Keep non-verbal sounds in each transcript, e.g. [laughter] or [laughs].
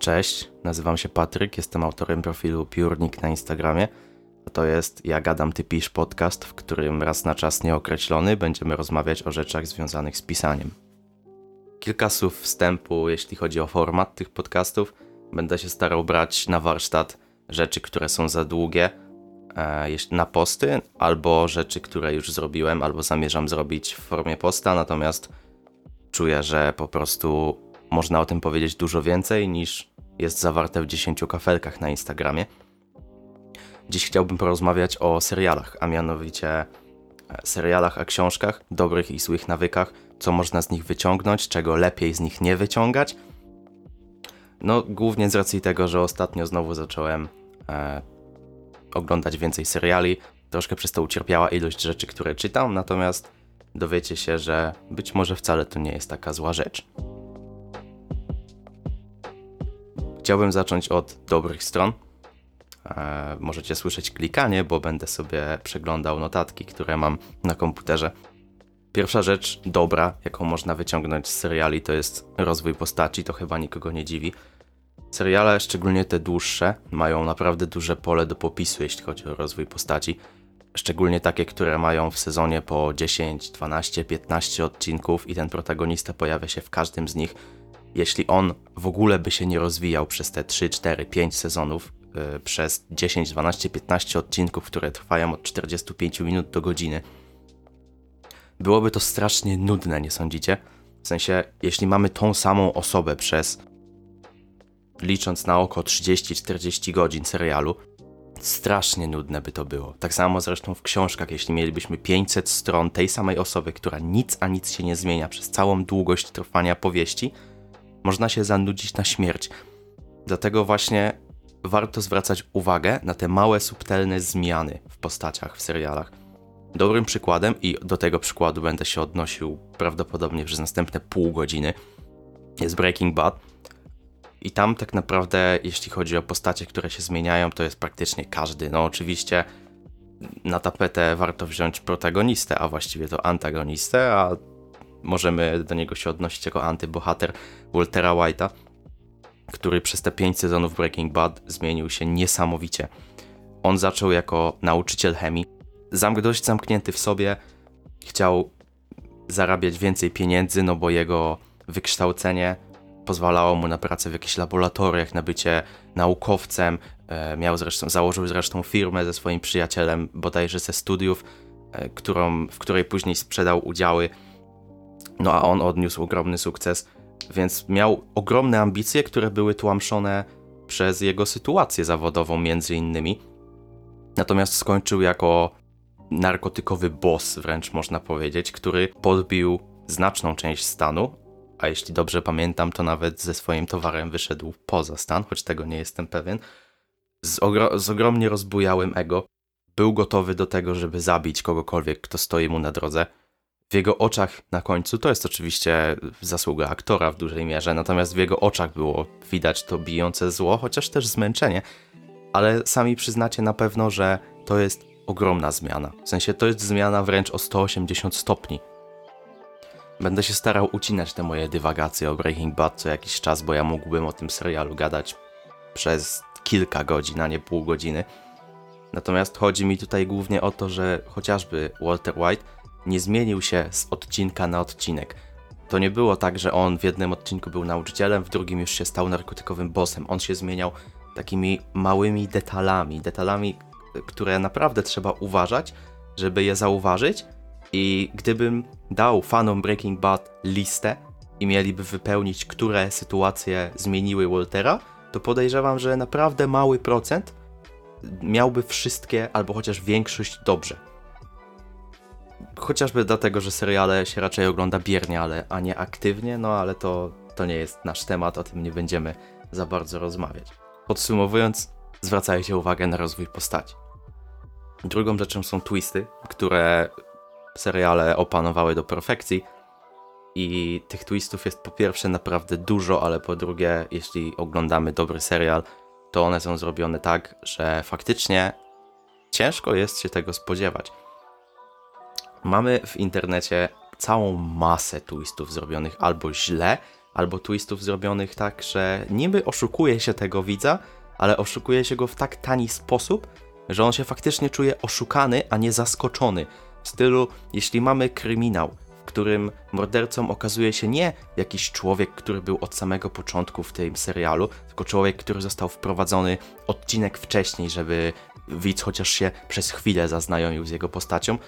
Cześć, nazywam się Patryk, jestem autorem profilu Piórnik na Instagramie. To jest Ja gadam, ty pisz podcast, w którym raz na czas nieokreślony będziemy rozmawiać o rzeczach związanych z pisaniem. Kilka słów wstępu, jeśli chodzi o format tych podcastów. Będę się starał brać na warsztat rzeczy, które są za długie e, na posty, albo rzeczy, które już zrobiłem, albo zamierzam zrobić w formie posta, natomiast czuję, że po prostu można o tym powiedzieć dużo więcej niż jest zawarte w 10 kafelkach na Instagramie. Dziś chciałbym porozmawiać o serialach, a mianowicie e, serialach, a książkach, dobrych i złych nawykach, co można z nich wyciągnąć, czego lepiej z nich nie wyciągać. No, głównie z racji tego, że ostatnio znowu zacząłem e, oglądać więcej seriali. Troszkę przez to ucierpiała ilość rzeczy, które czytam, natomiast dowiecie się, że być może wcale to nie jest taka zła rzecz. Chciałbym zacząć od dobrych stron. E, możecie słyszeć klikanie, bo będę sobie przeglądał notatki, które mam na komputerze. Pierwsza rzecz dobra, jaką można wyciągnąć z seriali, to jest rozwój postaci. To chyba nikogo nie dziwi. Seriale, szczególnie te dłuższe, mają naprawdę duże pole do popisu, jeśli chodzi o rozwój postaci. Szczególnie takie, które mają w sezonie po 10, 12, 15 odcinków i ten protagonista pojawia się w każdym z nich jeśli on w ogóle by się nie rozwijał przez te 3, 4, 5 sezonów, yy, przez 10, 12, 15 odcinków, które trwają od 45 minut do godziny, byłoby to strasznie nudne, nie sądzicie? W sensie, jeśli mamy tą samą osobę przez licząc na oko 30-40 godzin serialu, strasznie nudne by to było. Tak samo zresztą w książkach, jeśli mielibyśmy 500 stron tej samej osoby, która nic a nic się nie zmienia przez całą długość trwania powieści, można się zanudzić na śmierć. Dlatego właśnie warto zwracać uwagę na te małe, subtelne zmiany w postaciach w serialach. Dobrym przykładem, i do tego przykładu będę się odnosił prawdopodobnie przez następne pół godziny, jest Breaking Bad. I tam tak naprawdę, jeśli chodzi o postacie, które się zmieniają, to jest praktycznie każdy. No oczywiście na tapetę warto wziąć protagonistę, a właściwie to antagonistę, a możemy do niego się odnosić jako antybohater Waltera White'a, który przez te 5 sezonów Breaking Bad zmienił się niesamowicie. On zaczął jako nauczyciel chemii, zamk dość zamknięty w sobie, chciał zarabiać więcej pieniędzy, no bo jego wykształcenie pozwalało mu na pracę w jakichś laboratoriach, na bycie naukowcem. E, miał zresztą, założył zresztą firmę ze swoim przyjacielem, bodajże ze studiów, e, którą, w której później sprzedał udziały no a on odniósł ogromny sukces, więc miał ogromne ambicje, które były tłamszone przez jego sytuację zawodową między innymi. Natomiast skończył jako narkotykowy boss, wręcz można powiedzieć, który podbił znaczną część stanu, a jeśli dobrze pamiętam, to nawet ze swoim towarem wyszedł poza stan, choć tego nie jestem pewien. Z, ogro z ogromnie rozbujałym ego był gotowy do tego, żeby zabić kogokolwiek, kto stoi mu na drodze w jego oczach na końcu, to jest oczywiście zasługa aktora w dużej mierze, natomiast w jego oczach było widać to bijące zło, chociaż też zmęczenie, ale sami przyznacie na pewno, że to jest ogromna zmiana. W sensie to jest zmiana wręcz o 180 stopni. Będę się starał ucinać te moje dywagacje o Breaking Bad co jakiś czas, bo ja mógłbym o tym serialu gadać przez kilka godzin, a nie pół godziny. Natomiast chodzi mi tutaj głównie o to, że chociażby Walter White nie zmienił się z odcinka na odcinek. To nie było tak, że on w jednym odcinku był nauczycielem, w drugim już się stał narkotykowym bossem. On się zmieniał takimi małymi detalami, detalami, które naprawdę trzeba uważać, żeby je zauważyć. I gdybym dał fanom Breaking Bad listę i mieliby wypełnić, które sytuacje zmieniły Waltera, to podejrzewam, że naprawdę mały procent miałby wszystkie, albo chociaż większość dobrze. Chociażby dlatego, że seriale się raczej ogląda biernie, ale, a nie aktywnie, no ale to, to nie jest nasz temat, o tym nie będziemy za bardzo rozmawiać. Podsumowując, zwracajcie uwagę na rozwój postaci. Drugą rzeczą są twisty, które seriale opanowały do perfekcji. I tych twistów jest po pierwsze naprawdę dużo, ale po drugie, jeśli oglądamy dobry serial, to one są zrobione tak, że faktycznie ciężko jest się tego spodziewać. Mamy w internecie całą masę twistów zrobionych albo źle, albo twistów zrobionych tak, że niby oszukuje się tego widza, ale oszukuje się go w tak tani sposób, że on się faktycznie czuje oszukany, a nie zaskoczony. W stylu, jeśli mamy kryminał, w którym mordercą okazuje się nie jakiś człowiek, który był od samego początku w tym serialu, tylko człowiek, który został wprowadzony odcinek wcześniej, żeby widz chociaż się przez chwilę zaznajomił z jego postacią,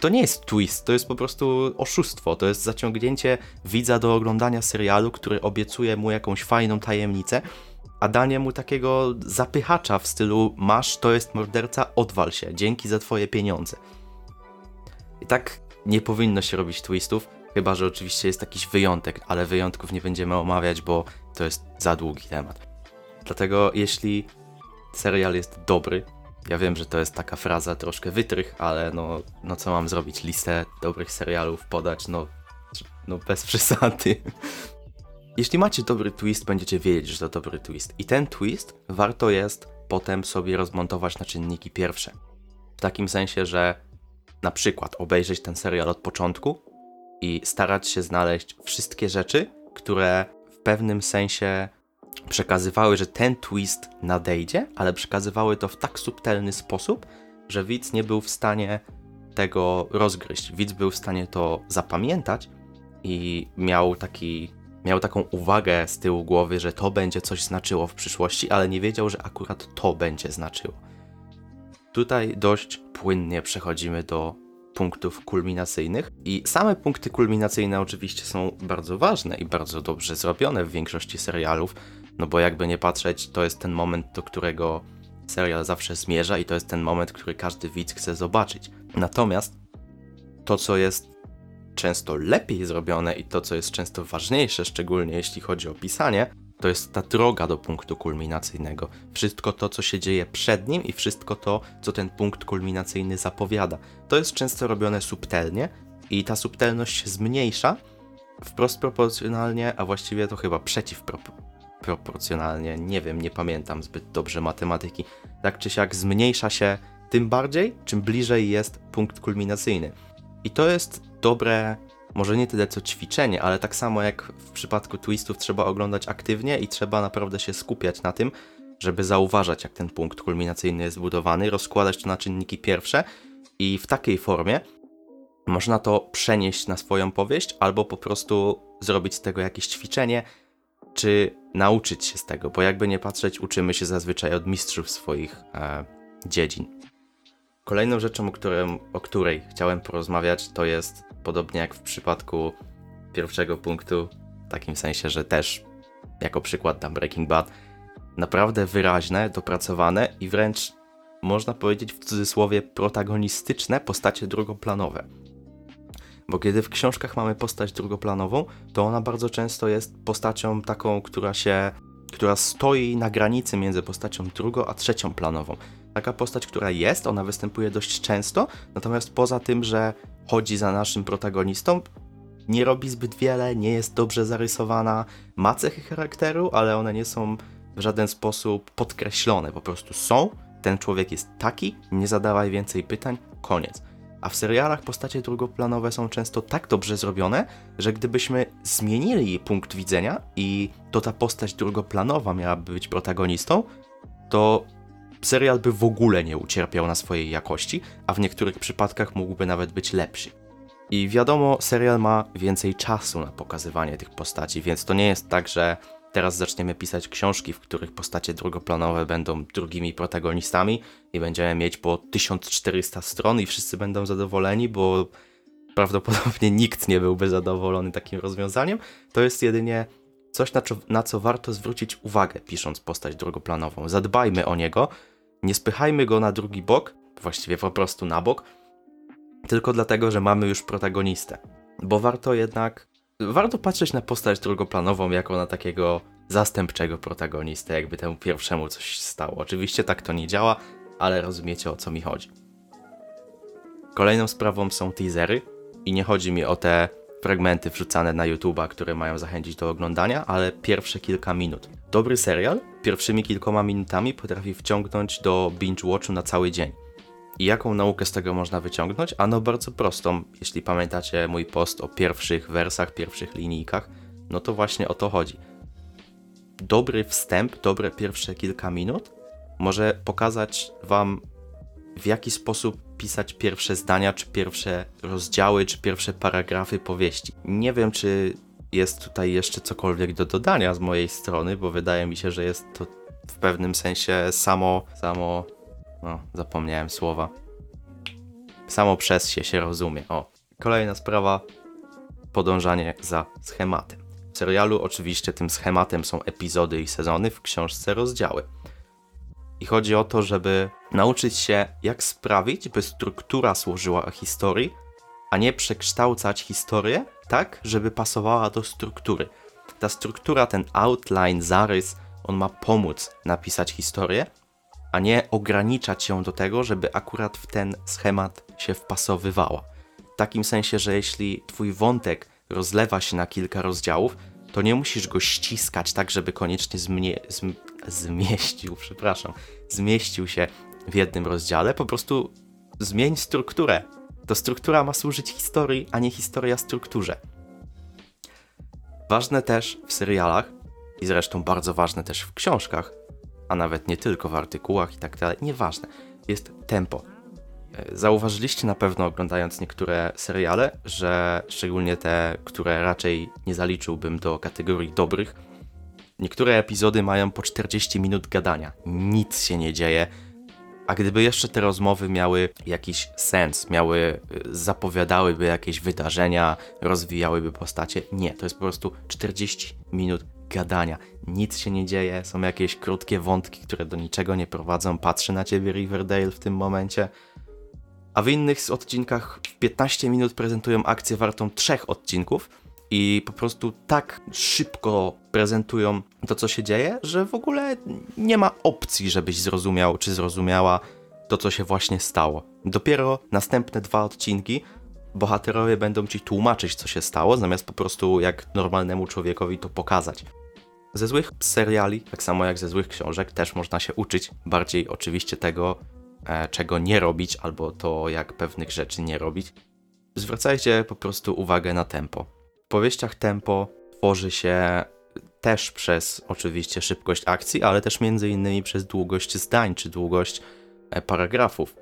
to nie jest twist, to jest po prostu oszustwo, to jest zaciągnięcie widza do oglądania serialu, który obiecuje mu jakąś fajną tajemnicę, a danie mu takiego zapychacza w stylu masz, to jest morderca, odwal się, dzięki za twoje pieniądze. I tak nie powinno się robić twistów, chyba że oczywiście jest jakiś wyjątek, ale wyjątków nie będziemy omawiać, bo to jest za długi temat. Dlatego jeśli serial jest dobry, ja wiem, że to jest taka fraza troszkę wytrych, ale no, no co mam zrobić? Listę dobrych serialów podać? No, no bez [laughs] przesady. Jeśli macie dobry twist, będziecie wiedzieć, że to dobry twist. I ten twist warto jest potem sobie rozmontować na czynniki pierwsze. W takim sensie, że na przykład obejrzeć ten serial od początku i starać się znaleźć wszystkie rzeczy, które w pewnym sensie przekazywały, że ten twist nadejdzie, ale przekazywały to w tak subtelny sposób, że widz nie był w stanie tego rozgryźć. Widz był w stanie to zapamiętać i miał taki miał taką uwagę z tyłu głowy, że to będzie coś znaczyło w przyszłości, ale nie wiedział, że akurat to będzie znaczyło. Tutaj dość płynnie przechodzimy do punktów kulminacyjnych i same punkty kulminacyjne oczywiście są bardzo ważne i bardzo dobrze zrobione w większości serialów, no bo jakby nie patrzeć, to jest ten moment, do którego serial zawsze zmierza i to jest ten moment, który każdy widz chce zobaczyć. Natomiast to, co jest często lepiej zrobione i to, co jest często ważniejsze, szczególnie jeśli chodzi o pisanie, to jest ta droga do punktu kulminacyjnego. Wszystko to, co się dzieje przed nim i wszystko to, co ten punkt kulminacyjny zapowiada. To jest często robione subtelnie i ta subtelność się zmniejsza wprost proporcjonalnie, a właściwie to chyba przeciwproporcjonalnie. Nie wiem, nie pamiętam zbyt dobrze matematyki. Tak czy siak zmniejsza się tym bardziej, czym bliżej jest punkt kulminacyjny. I to jest dobre, może nie tyle co ćwiczenie, ale tak samo jak w przypadku twistów trzeba oglądać aktywnie i trzeba naprawdę się skupiać na tym, żeby zauważać, jak ten punkt kulminacyjny jest zbudowany, rozkładać to na czynniki pierwsze i w takiej formie można to przenieść na swoją powieść, albo po prostu zrobić z tego jakieś ćwiczenie, czy nauczyć się z tego, bo jakby nie patrzeć, uczymy się zazwyczaj od mistrzów swoich e, dziedzin. Kolejną rzeczą, o, którym, o której chciałem porozmawiać, to jest podobnie jak w przypadku pierwszego punktu, w takim sensie, że też jako przykład dam Breaking Bad, naprawdę wyraźne, dopracowane i wręcz można powiedzieć w cudzysłowie protagonistyczne postacie drugoplanowe. Bo kiedy w książkach mamy postać drugoplanową, to ona bardzo często jest postacią taką, która się, która stoi na granicy między postacią drugą a trzecią planową taka postać, która jest, ona występuje dość często, natomiast poza tym, że chodzi za naszym protagonistą, nie robi zbyt wiele, nie jest dobrze zarysowana, ma cechy charakteru, ale one nie są w żaden sposób podkreślone, po prostu są, ten człowiek jest taki, nie zadawaj więcej pytań, koniec. A w serialach postacie drugoplanowe są często tak dobrze zrobione, że gdybyśmy zmienili punkt widzenia i to ta postać drugoplanowa miałaby być protagonistą, to serial by w ogóle nie ucierpiał na swojej jakości, a w niektórych przypadkach mógłby nawet być lepszy. I wiadomo, serial ma więcej czasu na pokazywanie tych postaci, więc to nie jest tak, że teraz zaczniemy pisać książki, w których postacie drugoplanowe będą drugimi protagonistami i będziemy mieć po 1400 stron i wszyscy będą zadowoleni, bo prawdopodobnie nikt nie byłby zadowolony takim rozwiązaniem. To jest jedynie coś, na co, na co warto zwrócić uwagę, pisząc postać drugoplanową. Zadbajmy o niego, nie spychajmy go na drugi bok, właściwie po prostu na bok, tylko dlatego, że mamy już protagonistę. Bo warto jednak, warto patrzeć na postać drugoplanową jako na takiego zastępczego protagonistę, jakby temu pierwszemu coś stało. Oczywiście tak to nie działa, ale rozumiecie o co mi chodzi. Kolejną sprawą są teasery i nie chodzi mi o te fragmenty wrzucane na YouTube'a, które mają zachęcić do oglądania, ale pierwsze kilka minut. Dobry serial pierwszymi kilkoma minutami potrafi wciągnąć do binge-watchu na cały dzień. I jaką naukę z tego można wyciągnąć? Ano bardzo prostą. Jeśli pamiętacie mój post o pierwszych wersach, pierwszych linijkach, No to właśnie o to chodzi. Dobry wstęp, dobre pierwsze kilka minut może pokazać Wam, w jaki sposób pisać pierwsze zdania, czy pierwsze rozdziały, czy pierwsze paragrafy powieści. Nie wiem, czy jest tutaj jeszcze cokolwiek do dodania z mojej strony, bo wydaje mi się, że jest to w pewnym sensie samo, samo, no, zapomniałem słowa. Samo przez się się rozumie. O, kolejna sprawa, podążanie za schematem. W serialu oczywiście tym schematem są epizody i sezony, w książce rozdziały. I chodzi o to, żeby nauczyć się, jak sprawić, by struktura służyła historii, a nie przekształcać historię tak, żeby pasowała do struktury. Ta struktura, ten outline, zarys, on ma pomóc napisać historię, a nie ograniczać ją do tego, żeby akurat w ten schemat się wpasowywała. W takim sensie, że jeśli twój wątek rozlewa się na kilka rozdziałów, to nie musisz go ściskać tak, żeby koniecznie zmie zm zmieścił, [laughs] przepraszam, zmieścił się w jednym rozdziale, po prostu zmień strukturę. To struktura ma służyć historii, a nie historia strukturze. Ważne też w serialach, i zresztą bardzo ważne też w książkach, a nawet nie tylko w artykułach i tak dalej, nieważne, jest tempo. E, zauważyliście na pewno oglądając niektóre seriale, że szczególnie te, które raczej nie zaliczyłbym do kategorii dobrych, niektóre epizody mają po 40 minut gadania. Nic się nie dzieje. A gdyby jeszcze te rozmowy miały jakiś sens, miały, y, zapowiadałyby jakieś wydarzenia, rozwijałyby postacie, nie, to jest po prostu 40 minut gadania. Nic się nie dzieje, są jakieś krótkie wątki, które do niczego nie prowadzą. Patrzę na ciebie, Riverdale, w tym momencie. A w innych odcinkach w 15 minut prezentują akcję wartą trzech odcinków i po prostu tak szybko prezentują to, co się dzieje, że w ogóle nie ma opcji, żebyś zrozumiał czy zrozumiała to, co się właśnie stało. Dopiero następne dwa odcinki bohaterowie będą ci tłumaczyć, co się stało, zamiast po prostu jak normalnemu człowiekowi to pokazać. Ze złych seriali, tak samo jak ze złych książek, też można się uczyć. Bardziej oczywiście tego, e, czego nie robić, albo to, jak pewnych rzeczy nie robić. Zwracajcie po prostu uwagę na tempo. W powieściach tempo tworzy się też przez oczywiście szybkość akcji, ale też między innymi przez długość zdań czy długość e, paragrafów.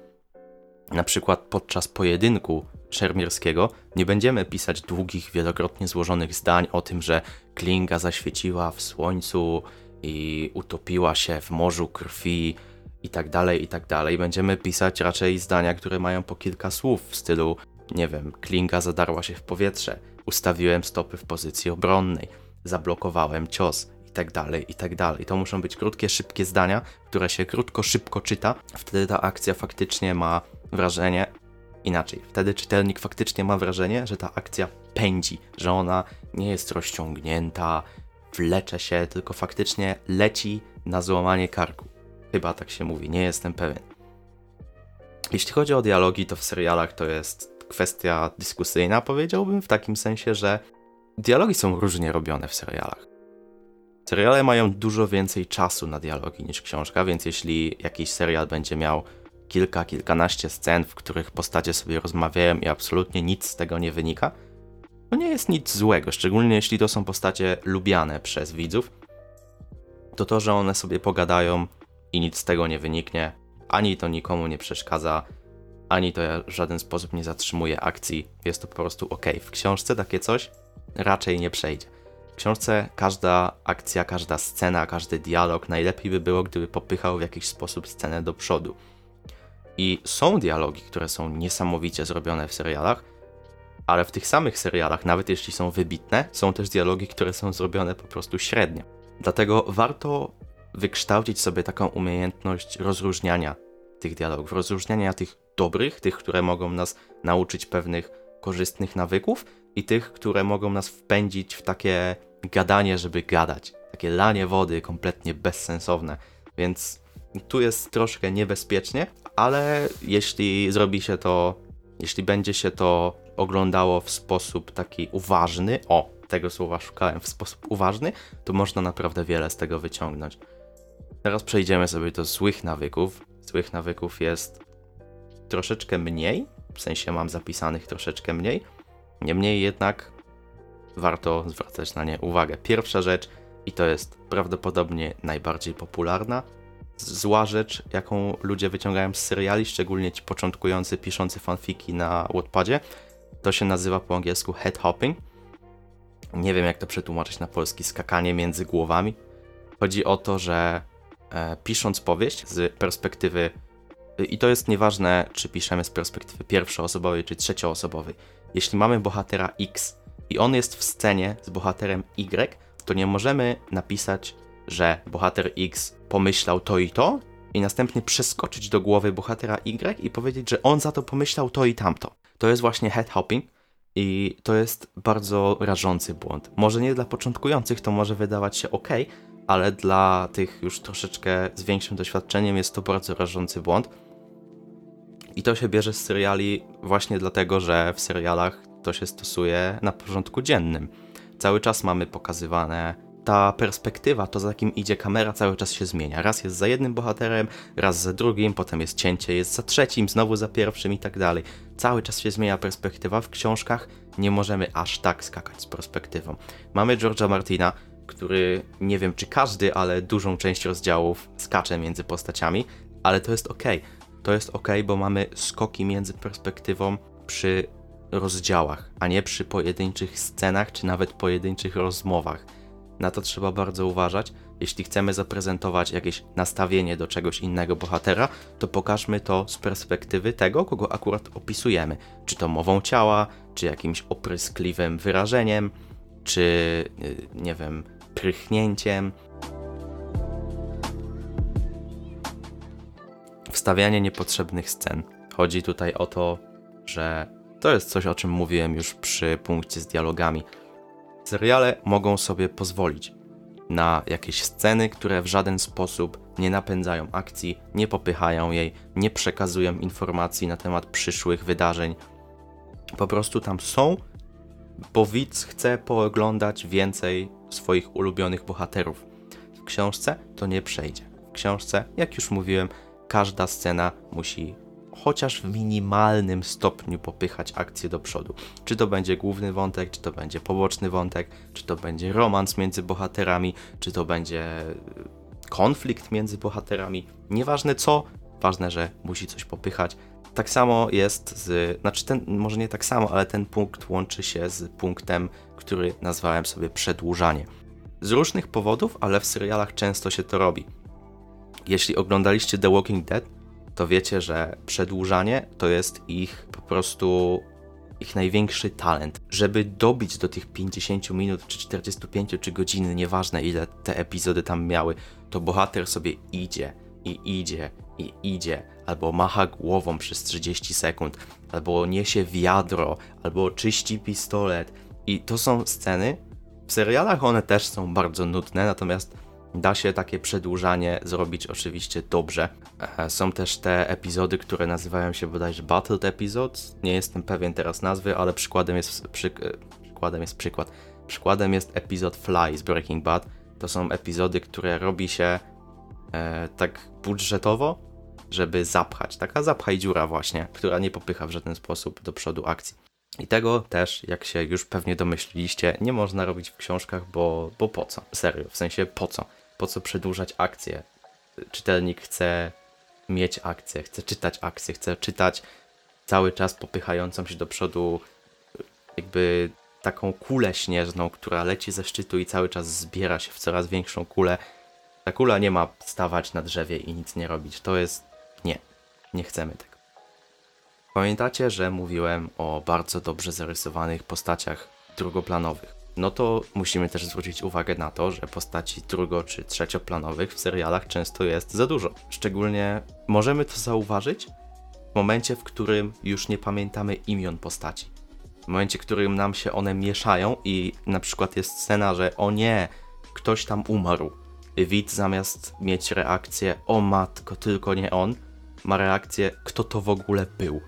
Na przykład podczas pojedynku szermierskiego nie będziemy pisać długich, wielokrotnie złożonych zdań o tym, że Klinga zaświeciła w słońcu i utopiła się w morzu krwi i tak dalej, i tak dalej. Będziemy pisać raczej zdania, które mają po kilka słów w stylu, nie wiem, Klinga zadarła się w powietrze, ustawiłem stopy w pozycji obronnej, zablokowałem cios i tak dalej, i tak dalej. To muszą być krótkie, szybkie zdania, które się krótko, szybko czyta. Wtedy ta akcja faktycznie ma wrażenie inaczej. Wtedy czytelnik faktycznie ma wrażenie, że ta akcja pędzi, że ona nie jest rozciągnięta, wlecze się, tylko faktycznie leci na złamanie karku. Chyba tak się mówi, nie jestem pewien. Jeśli chodzi o dialogi, to w serialach to jest kwestia dyskusyjna, powiedziałbym, w takim sensie, że dialogi są różnie robione w serialach. Seriale mają dużo więcej czasu na dialogi niż książka, więc jeśli jakiś serial będzie miał kilka, kilkanaście scen, w których postacie sobie rozmawiają i absolutnie nic z tego nie wynika, to nie jest nic złego, szczególnie jeśli to są postacie lubiane przez widzów. To to, że one sobie pogadają i nic z tego nie wyniknie, ani to nikomu nie przeszkadza, ani to w żaden sposób nie zatrzymuje akcji, jest to po prostu ok. W książce takie coś raczej nie przejdzie. W książce każda akcja, każda scena, każdy dialog najlepiej by było, gdyby popychał w jakiś sposób scenę do przodu. I są dialogi, które są niesamowicie zrobione w serialach, ale w tych samych serialach, nawet jeśli są wybitne, są też dialogi, które są zrobione po prostu średnio. Dlatego warto wykształcić sobie taką umiejętność rozróżniania tych dialogów, rozróżniania tych dobrych, tych, które mogą nas nauczyć pewnych korzystnych nawyków i tych, które mogą nas wpędzić w takie gadanie, żeby gadać. Takie lanie wody kompletnie bezsensowne. Więc tu jest troszkę niebezpiecznie, ale jeśli zrobi się to, jeśli będzie się to oglądało w sposób taki uważny, o, tego słowa szukałem, w sposób uważny, to można naprawdę wiele z tego wyciągnąć. Teraz przejdziemy sobie do złych nawyków. Złych nawyków jest troszeczkę mniej, w sensie mam zapisanych troszeczkę mniej. Niemniej jednak warto zwracać na nie uwagę. Pierwsza rzecz, i to jest prawdopodobnie najbardziej popularna, zła rzecz, jaką ludzie wyciągają z seriali, szczególnie ci początkujący, piszący fanfiki na Wattpadzie, to się nazywa po angielsku head hopping. Nie wiem, jak to przetłumaczyć na polski, skakanie między głowami. Chodzi o to, że e, pisząc powieść z perspektywy, i to jest nieważne, czy piszemy z perspektywy pierwszoosobowej, czy trzecioosobowej. Jeśli mamy bohatera X i on jest w scenie z bohaterem Y, to nie możemy napisać, że bohater X pomyślał to i to, i następnie przeskoczyć do głowy bohatera Y i powiedzieć, że on za to pomyślał to i tamto. To jest właśnie head hopping i to jest bardzo rażący błąd. Może nie dla początkujących to może wydawać się ok, ale dla tych już troszeczkę z większym doświadczeniem jest to bardzo rażący błąd. I to się bierze z seriali właśnie dlatego, że w serialach to się stosuje na porządku dziennym. Cały czas mamy pokazywane ta perspektywa, to za kim idzie kamera, cały czas się zmienia. Raz jest za jednym bohaterem, raz za drugim, potem jest cięcie, jest za trzecim, znowu za pierwszym i tak dalej. Cały czas się zmienia perspektywa. W książkach nie możemy aż tak skakać z perspektywą. Mamy George'a Martina, który nie wiem czy każdy, ale dużą część rozdziałów skacze między postaciami, ale to jest ok. To jest ok, bo mamy skoki między perspektywą przy rozdziałach, a nie przy pojedynczych scenach czy nawet pojedynczych rozmowach. Na to trzeba bardzo uważać. Jeśli chcemy zaprezentować jakieś nastawienie do czegoś innego bohatera, to pokażmy to z perspektywy tego, kogo akurat opisujemy. Czy to mową ciała, czy jakimś opryskliwym wyrażeniem, czy y, nie wiem, prychnięciem. Wstawianie niepotrzebnych scen. Chodzi tutaj o to, że to jest coś, o czym mówiłem już przy punkcie z dialogami Seriale mogą sobie pozwolić na jakieś sceny, które w żaden sposób nie napędzają akcji, nie popychają jej, nie przekazują informacji na temat przyszłych wydarzeń. Po prostu tam są, bo widz chce pooglądać więcej swoich ulubionych bohaterów. W książce to nie przejdzie. W książce, jak już mówiłem, każda scena musi chociaż w minimalnym stopniu popychać akcję do przodu. Czy to będzie główny wątek, czy to będzie poboczny wątek, czy to będzie romans między bohaterami, czy to będzie y, konflikt między bohaterami. Nieważne co, ważne, że musi coś popychać. Tak samo jest z, znaczy ten, może nie tak samo, ale ten punkt łączy się z punktem, który nazwałem sobie przedłużanie. Z różnych powodów, ale w serialach często się to robi. Jeśli oglądaliście The Walking Dead, to wiecie, że przedłużanie to jest ich po prostu ich największy talent. Żeby dobić do tych 50 minut, czy 45, czy godziny, nieważne ile te epizody tam miały, to bohater sobie idzie i idzie i idzie, albo macha głową przez 30 sekund, albo niesie wiadro, albo czyści pistolet. I to są sceny. W serialach one też są bardzo nudne, natomiast Da się takie przedłużanie zrobić oczywiście dobrze. E, są też te epizody, które nazywają się bodajże Battled Episodes. Nie jestem pewien teraz nazwy, ale przykładem jest, przy, e, przykładem jest przykład. Przykładem jest epizod Fly z Breaking Bad. To są epizody, które robi się e, tak budżetowo, żeby zapchać. Taka zapchaj dziura właśnie, która nie popycha w żaden sposób do przodu akcji. I tego też, jak się już pewnie domyśliliście, nie można robić w książkach, bo, bo po co? Serio, w sensie po co? Po co przedłużać akcję? Czytelnik chce mieć akcję, chce czytać akcję, chce czytać cały czas popychającą się do przodu jakby taką kulę śnieżną, która leci ze szczytu i cały czas zbiera się w coraz większą kulę. Ta kula nie ma stawać na drzewie i nic nie robić. To jest... nie. Nie chcemy tego. Pamiętacie, że mówiłem o bardzo dobrze zarysowanych postaciach drugoplanowych no to musimy też zwrócić uwagę na to, że postaci drugo- czy trzecioplanowych w serialach często jest za dużo. Szczególnie możemy to zauważyć w momencie, w którym już nie pamiętamy imion postaci. W momencie, w którym nam się one mieszają i na przykład jest scena, że o nie, ktoś tam umarł. Widz zamiast mieć reakcję o matko, tylko nie on, ma reakcję kto to w ogóle był.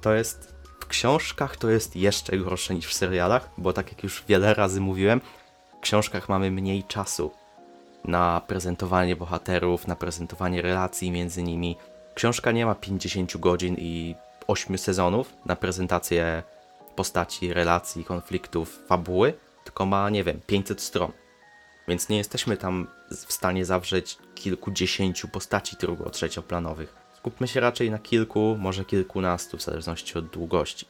To jest książkach to jest jeszcze gorsze niż w serialach, bo tak jak już wiele razy mówiłem, w książkach mamy mniej czasu na prezentowanie bohaterów, na prezentowanie relacji między nimi. Książka nie ma 50 godzin i 8 sezonów na prezentację postaci, relacji, konfliktów, fabuły, tylko ma, nie wiem, 500 stron. Więc nie jesteśmy tam w stanie zawrzeć kilkudziesięciu postaci drugo-trzecioplanowych. Skupmy się raczej na kilku, może kilkunastu, w zależności od długości.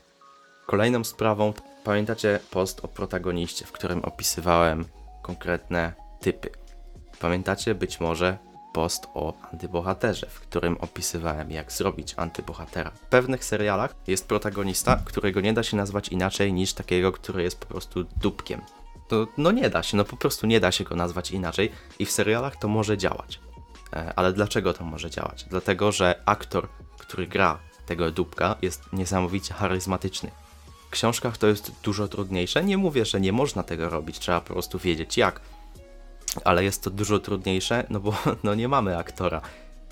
Kolejną sprawą, pamiętacie post o protagoniście, w którym opisywałem konkretne typy. Pamiętacie być może post o antybohaterze, w którym opisywałem, jak zrobić antybohatera. W pewnych serialach jest protagonista, którego nie da się nazwać inaczej niż takiego, który jest po prostu dupkiem. To, no nie da się, no po prostu nie da się go nazwać inaczej i w serialach to może działać. E, ale dlaczego to może działać? Dlatego, że aktor, który gra tego dupka, jest niesamowicie charyzmatyczny. W książkach to jest dużo trudniejsze. Nie mówię, że nie można tego robić, trzeba po prostu wiedzieć jak ale jest to dużo trudniejsze, no bo [laughs] no nie mamy aktora.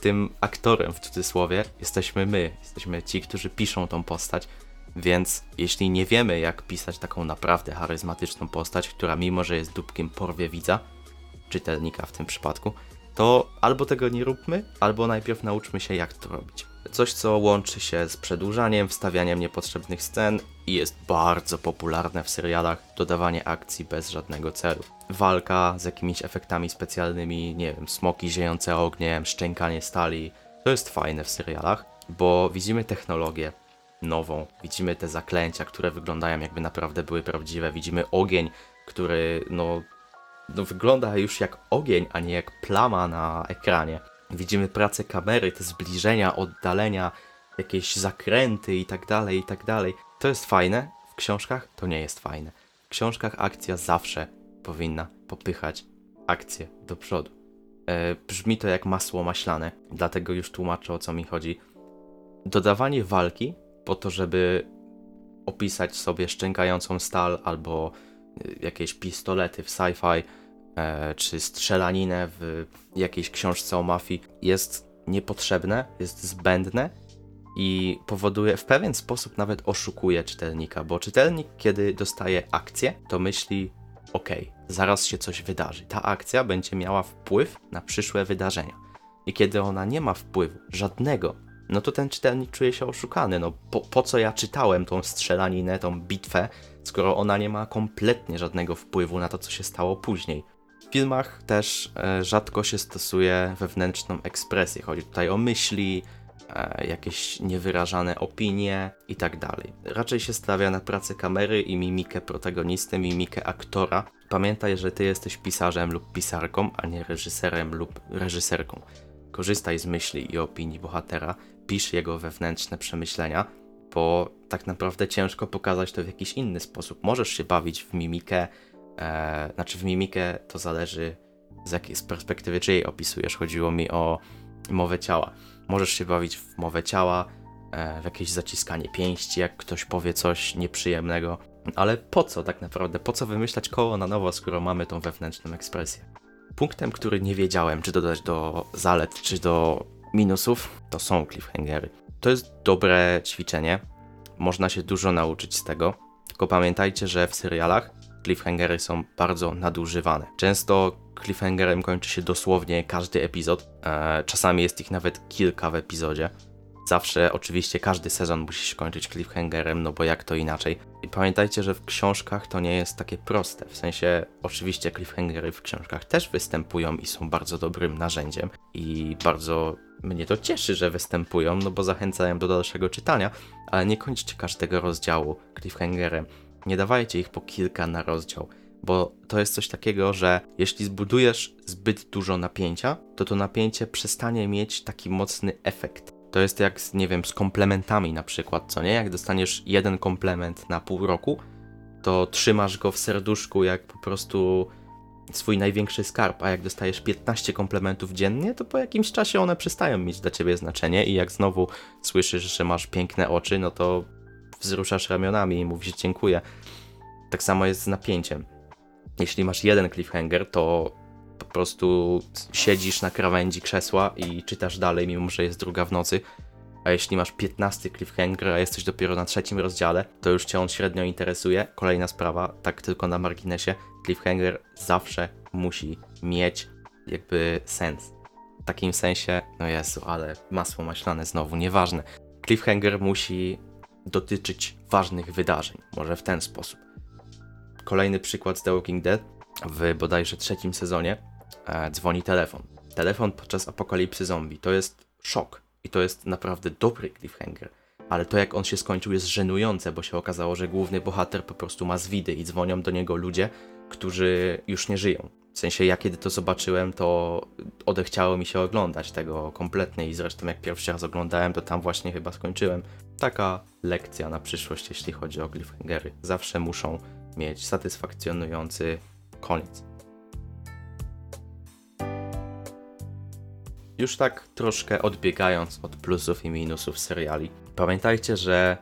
Tym aktorem w cudzysłowie jesteśmy my, jesteśmy ci, którzy piszą tą postać, więc jeśli nie wiemy, jak pisać taką naprawdę charyzmatyczną postać, która mimo, że jest dupkiem porwie widza, czytelnika w tym przypadku, to albo tego nie róbmy, albo najpierw nauczmy się, jak to robić. Coś, co łączy się z przedłużaniem, wstawianiem niepotrzebnych scen i jest bardzo popularne w serialach dodawanie akcji bez żadnego celu. Walka z jakimiś efektami specjalnymi, nie wiem, smoki ziejące ogniem, szczękanie stali. To jest fajne w serialach, bo widzimy technologię nową, widzimy te zaklęcia, które wyglądają jakby naprawdę były prawdziwe, widzimy ogień, który no, no wygląda już jak ogień, a nie jak plama na ekranie. Widzimy pracę kamery, te zbliżenia, oddalenia, jakieś zakręty i tak dalej, i tak dalej. To jest fajne, w książkach to nie jest fajne. W książkach akcja zawsze powinna popychać akcję do przodu. E, brzmi to jak masło maślane, dlatego już tłumaczę o co mi chodzi. Dodawanie walki po to, żeby opisać sobie szczękającą stal albo jakieś pistolety w sci-fi, e, czy strzelaninę w jakiejś książce o mafii jest niepotrzebne, jest zbędne i powoduje, w pewien sposób nawet oszukuje czytelnika, bo czytelnik, kiedy dostaje akcję, to myśli, ok, zaraz się coś wydarzy. Ta akcja będzie miała wpływ na przyszłe wydarzenia. I kiedy ona nie ma wpływu, żadnego, no to ten czytelnik czuje się oszukany. No po, po co ja czytałem tą strzelaninę, tą bitwę, skoro ona nie ma kompletnie żadnego wpływu na to, co się stało później. W filmach też e, rzadko się stosuje wewnętrzną ekspresję. Chodzi tutaj o myśli, e, jakieś niewyrażane opinie i tak. Raczej się stawia na pracę kamery i mimikę protagonisty, mimikę aktora. Pamiętaj, że ty jesteś pisarzem lub pisarką, a nie reżyserem lub reżyserką. Korzystaj z myśli i opinii bohatera, pisz jego wewnętrzne przemyślenia, bo tak naprawdę ciężko pokazać to w jakiś inny sposób. Możesz się bawić w mimikę, e, znaczy w mimikę to zależy z jakiej z perspektywy czyjej opisujesz. Chodziło mi o mowę ciała. Możesz się bawić w mowę ciała, e, w jakieś zaciskanie pięści, jak ktoś powie coś nieprzyjemnego. Ale po co tak naprawdę? Po co wymyślać koło na nowo, skoro mamy tą wewnętrzną ekspresję? Punktem, który nie wiedziałem, czy dodać do zalet, czy do minusów, to są cliffhangery. To jest dobre ćwiczenie. Można się dużo nauczyć z tego. Tylko pamiętajcie, że w serialach cliffhangery są bardzo nadużywane. Często cliffhangerem kończy się dosłownie każdy epizod. E, czasami jest ich nawet kilka w epizodzie. Zawsze, oczywiście, każdy sezon musi się kończyć cliffhangerem, no bo jak to inaczej. I pamiętajcie, że w książkach to nie jest takie proste. W sensie, oczywiście, cliffhangery w książkach też występują i są bardzo dobrym narzędziem. I bardzo mnie to cieszy, że występują, no bo zachęcają do dalszego czytania, ale nie kończcie każdego rozdziału cliffhangerem. Nie dawajcie ich po kilka na rozdział, bo to jest coś takiego, że jeśli zbudujesz zbyt dużo napięcia, to to napięcie przestanie mieć taki mocny efekt. To jest jak, z, nie wiem, z komplementami na przykład, co nie? Jak dostaniesz jeden komplement na pół roku, to trzymasz go w serduszku jak po prostu swój największy skarb, a jak dostajesz 15 komplementów dziennie, to po jakimś czasie one przestają mieć dla ciebie znaczenie i jak znowu słyszysz, że masz piękne oczy, no to wzruszasz ramionami i mówisz dziękuję. Tak samo jest z napięciem. Jeśli masz jeden cliffhanger, to po prostu siedzisz na krawędzi krzesła i czytasz dalej, mimo że jest druga w nocy. A jeśli masz 15 cliffhanger, a jesteś dopiero na trzecim rozdziale, to już cię on średnio interesuje. Kolejna sprawa, tak tylko na marginesie, cliffhanger zawsze musi mieć jakby sens. W takim sensie, no Jezu, ale masło maślane znowu, nieważne. Cliffhanger musi dotyczyć ważnych wydarzeń, może w ten sposób. Kolejny przykład z The Walking Dead. W bodajże trzecim sezonie e, dzwoni telefon. Telefon podczas apokalipsy zombie. To jest szok. I to jest naprawdę dobry cliffhanger. Ale to jak on się skończył jest żenujące, bo się okazało, że główny bohater po prostu ma zwidy i dzwonią do niego ludzie, którzy już nie żyją. W sensie ja kiedy to zobaczyłem, to odechciało mi się oglądać tego kompletnie i zresztą jak pierwszy raz oglądałem, to tam właśnie chyba skończyłem. Taka lekcja na przyszłość, jeśli chodzi o cliffhangery. Zawsze muszą mieć satysfakcjonujący koniec. Już tak troszkę odbiegając od plusów i minusów seriali, pamiętajcie, że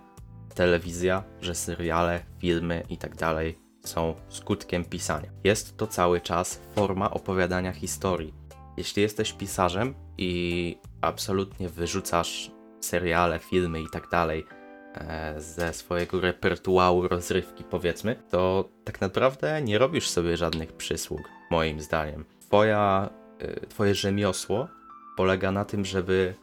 telewizja, że seriale, filmy i tak dalej są skutkiem pisania. Jest to cały czas forma opowiadania historii. Jeśli jesteś pisarzem i absolutnie wyrzucasz seriale, filmy i tak dalej e, ze swojego repertuaru rozrywki, powiedzmy, to tak naprawdę nie robisz sobie żadnych przysług, moim zdaniem. Twoja, e, twoje rzemiosło polega na tym, żeby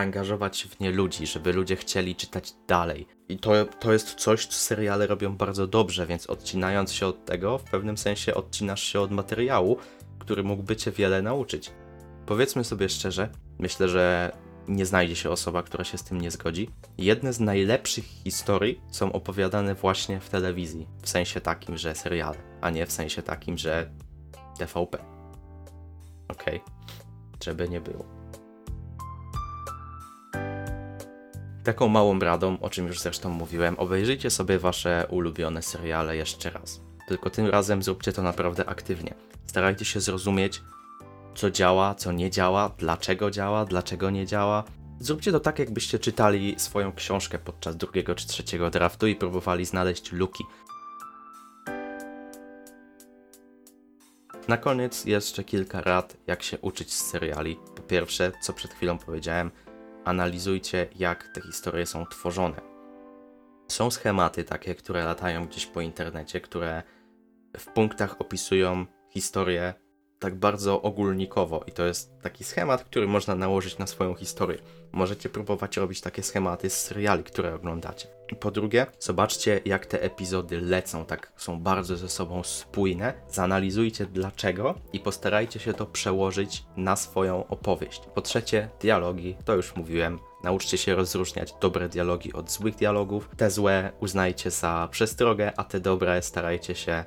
angażować w nie ludzi, żeby ludzie chcieli czytać dalej. I to, to jest coś, co seriale robią bardzo dobrze, więc odcinając się od tego, w pewnym sensie odcinasz się od materiału, który mógłby cię wiele nauczyć. Powiedzmy sobie szczerze, myślę, że nie znajdzie się osoba, która się z tym nie zgodzi. Jedne z najlepszych historii są opowiadane właśnie w telewizji, w sensie takim, że seriale, a nie w sensie takim, że TVP. Okej, okay. żeby nie było. Taką małą radą, o czym już zresztą mówiłem, obejrzyjcie sobie wasze ulubione seriale jeszcze raz. Tylko tym razem zróbcie to naprawdę aktywnie. Starajcie się zrozumieć, co działa, co nie działa, dlaczego działa, dlaczego nie działa. Zróbcie to tak, jakbyście czytali swoją książkę podczas drugiego czy trzeciego draftu i próbowali znaleźć luki. Na koniec jeszcze kilka rad, jak się uczyć z seriali. Po pierwsze, co przed chwilą powiedziałem, analizujcie, jak te historie są tworzone. Są schematy takie, które latają gdzieś po internecie, które w punktach opisują historię tak bardzo ogólnikowo i to jest taki schemat, który można nałożyć na swoją historię. Możecie próbować robić takie schematy z seriali, które oglądacie. Po drugie, zobaczcie jak te epizody lecą, tak są bardzo ze sobą spójne. Zanalizujcie dlaczego i postarajcie się to przełożyć na swoją opowieść. Po trzecie, dialogi, to już mówiłem. Nauczcie się rozróżniać dobre dialogi od złych dialogów. Te złe uznajcie za przestrogę, a te dobre starajcie się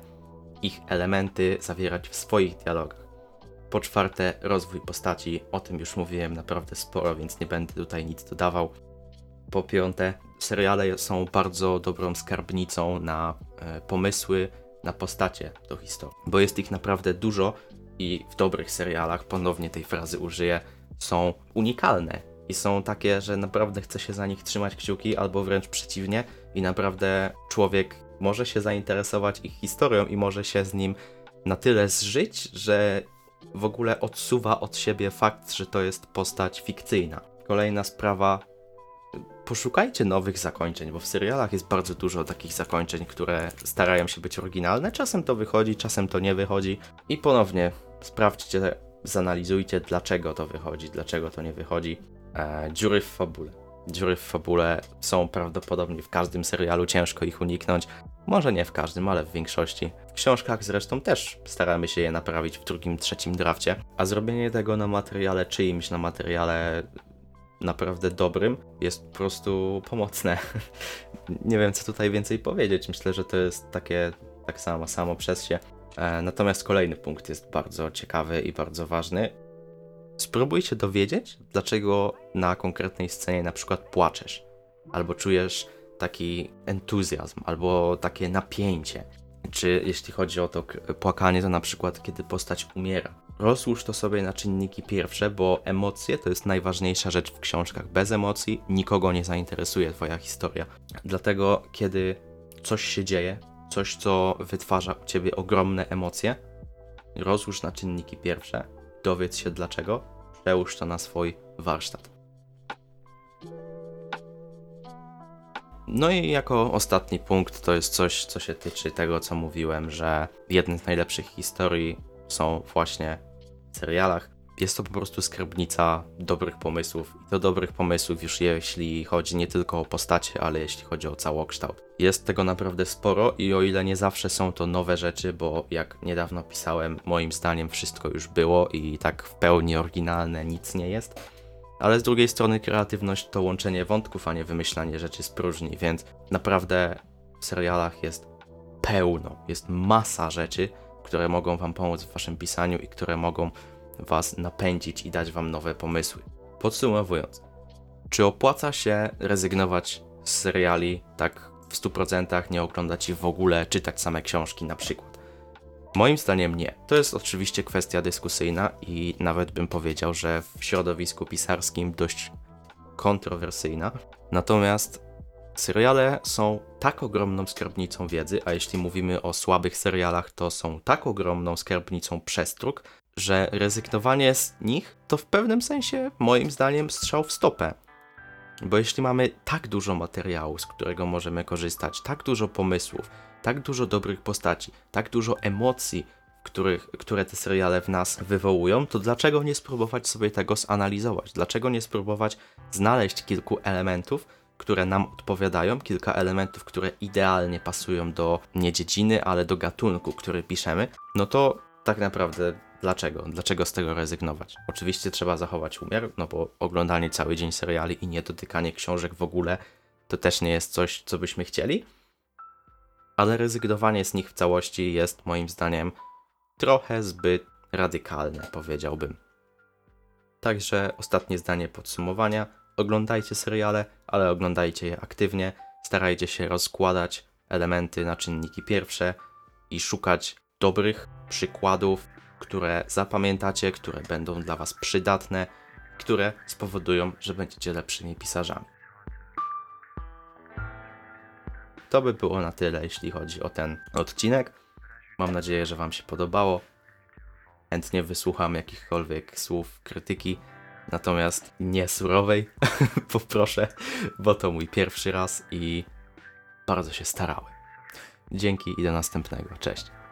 ich elementy zawierać w swoich dialogach. Po czwarte, rozwój postaci. O tym już mówiłem naprawdę sporo, więc nie będę tutaj nic dodawał. Po piąte, seriale są bardzo dobrą skarbnicą na e, pomysły, na postacie do historii, bo jest ich naprawdę dużo i w dobrych serialach, ponownie tej frazy użyję, są unikalne i są takie, że naprawdę chce się za nich trzymać kciuki, albo wręcz przeciwnie, i naprawdę człowiek może się zainteresować ich historią i może się z nim na tyle zżyć, że w ogóle odsuwa od siebie fakt, że to jest postać fikcyjna. Kolejna sprawa. Poszukajcie nowych zakończeń, bo w serialach jest bardzo dużo takich zakończeń, które starają się być oryginalne. Czasem to wychodzi, czasem to nie wychodzi. I ponownie sprawdźcie, zanalizujcie, dlaczego to wychodzi, dlaczego to nie wychodzi. E, dziury w fabule. Dziury w fabule są prawdopodobnie w każdym serialu, ciężko ich uniknąć. Może nie w każdym, ale w większości. W książkach zresztą też staramy się je naprawić w drugim, trzecim drafcie, a zrobienie tego na materiale czyimś, na materiale naprawdę dobrym jest po prostu pomocne. [laughs] nie wiem, co tutaj więcej powiedzieć. Myślę, że to jest takie tak samo, samo przez się. E, natomiast kolejny punkt jest bardzo ciekawy i bardzo ważny. Spróbuj się dowiedzieć, dlaczego na konkretnej scenie na przykład płaczesz, albo czujesz taki entuzjazm albo takie napięcie. Czy jeśli chodzi o to płakanie, to na przykład kiedy postać umiera. Rozłóż to sobie na czynniki pierwsze, bo emocje to jest najważniejsza rzecz w książkach. Bez emocji nikogo nie zainteresuje Twoja historia. Dlatego, kiedy coś się dzieje, coś, co wytwarza u Ciebie ogromne emocje, rozłóż na czynniki pierwsze, dowiedz się dlaczego, przełóż to na swój warsztat. No i jako ostatni punkt to jest coś, co się tyczy tego, co mówiłem, że jedne z najlepszych historii są właśnie w serialach. Jest to po prostu skarbnica dobrych pomysłów. I to dobrych pomysłów już jeśli chodzi nie tylko o postacie, ale jeśli chodzi o całokształt. Jest tego naprawdę sporo i o ile nie zawsze są to nowe rzeczy, bo jak niedawno pisałem, moim zdaniem wszystko już było i tak w pełni oryginalne nic nie jest. Ale z drugiej strony kreatywność to łączenie wątków, a nie wymyślanie rzeczy z próżni, więc naprawdę w serialach jest pełno, jest masa rzeczy, które mogą Wam pomóc w Waszym pisaniu i które mogą Was napędzić i dać Wam nowe pomysły. Podsumowując, czy opłaca się rezygnować z seriali tak w 100%, nie oglądać ich w ogóle, czytać same książki na przykład? Moim zdaniem nie. To jest oczywiście kwestia dyskusyjna i nawet bym powiedział, że w środowisku pisarskim dość kontrowersyjna. Natomiast seriale są tak ogromną skarbnicą wiedzy, a jeśli mówimy o słabych serialach, to są tak ogromną skarbnicą przestróg, że rezygnowanie z nich to w pewnym sensie, moim zdaniem, strzał w stopę. Bo jeśli mamy tak dużo materiału, z którego możemy korzystać, tak dużo pomysłów, tak dużo dobrych postaci, tak dużo emocji, których, które te seriale w nas wywołują, to dlaczego nie spróbować sobie tego zanalizować? Dlaczego nie spróbować znaleźć kilku elementów, które nam odpowiadają, kilka elementów, które idealnie pasują do nie dziedziny, ale do gatunku, który piszemy? No to tak naprawdę dlaczego? Dlaczego z tego rezygnować? Oczywiście trzeba zachować umiar, no bo oglądanie cały dzień seriali i nie dotykanie książek w ogóle to też nie jest coś, co byśmy chcieli, ale rezygnowanie z nich w całości jest moim zdaniem trochę zbyt radykalne, powiedziałbym. Także ostatnie zdanie podsumowania. Oglądajcie seriale, ale oglądajcie je aktywnie. Starajcie się rozkładać elementy na czynniki pierwsze i szukać dobrych przykładów, które zapamiętacie, które będą dla Was przydatne, które spowodują, że będziecie lepszymi pisarzami. To by było na tyle, jeśli chodzi o ten odcinek. Mam nadzieję, że Wam się podobało. Chętnie wysłucham jakichkolwiek słów krytyki, natomiast nie surowej, [laughs] poproszę, bo to mój pierwszy raz i bardzo się starałem. Dzięki i do następnego. Cześć.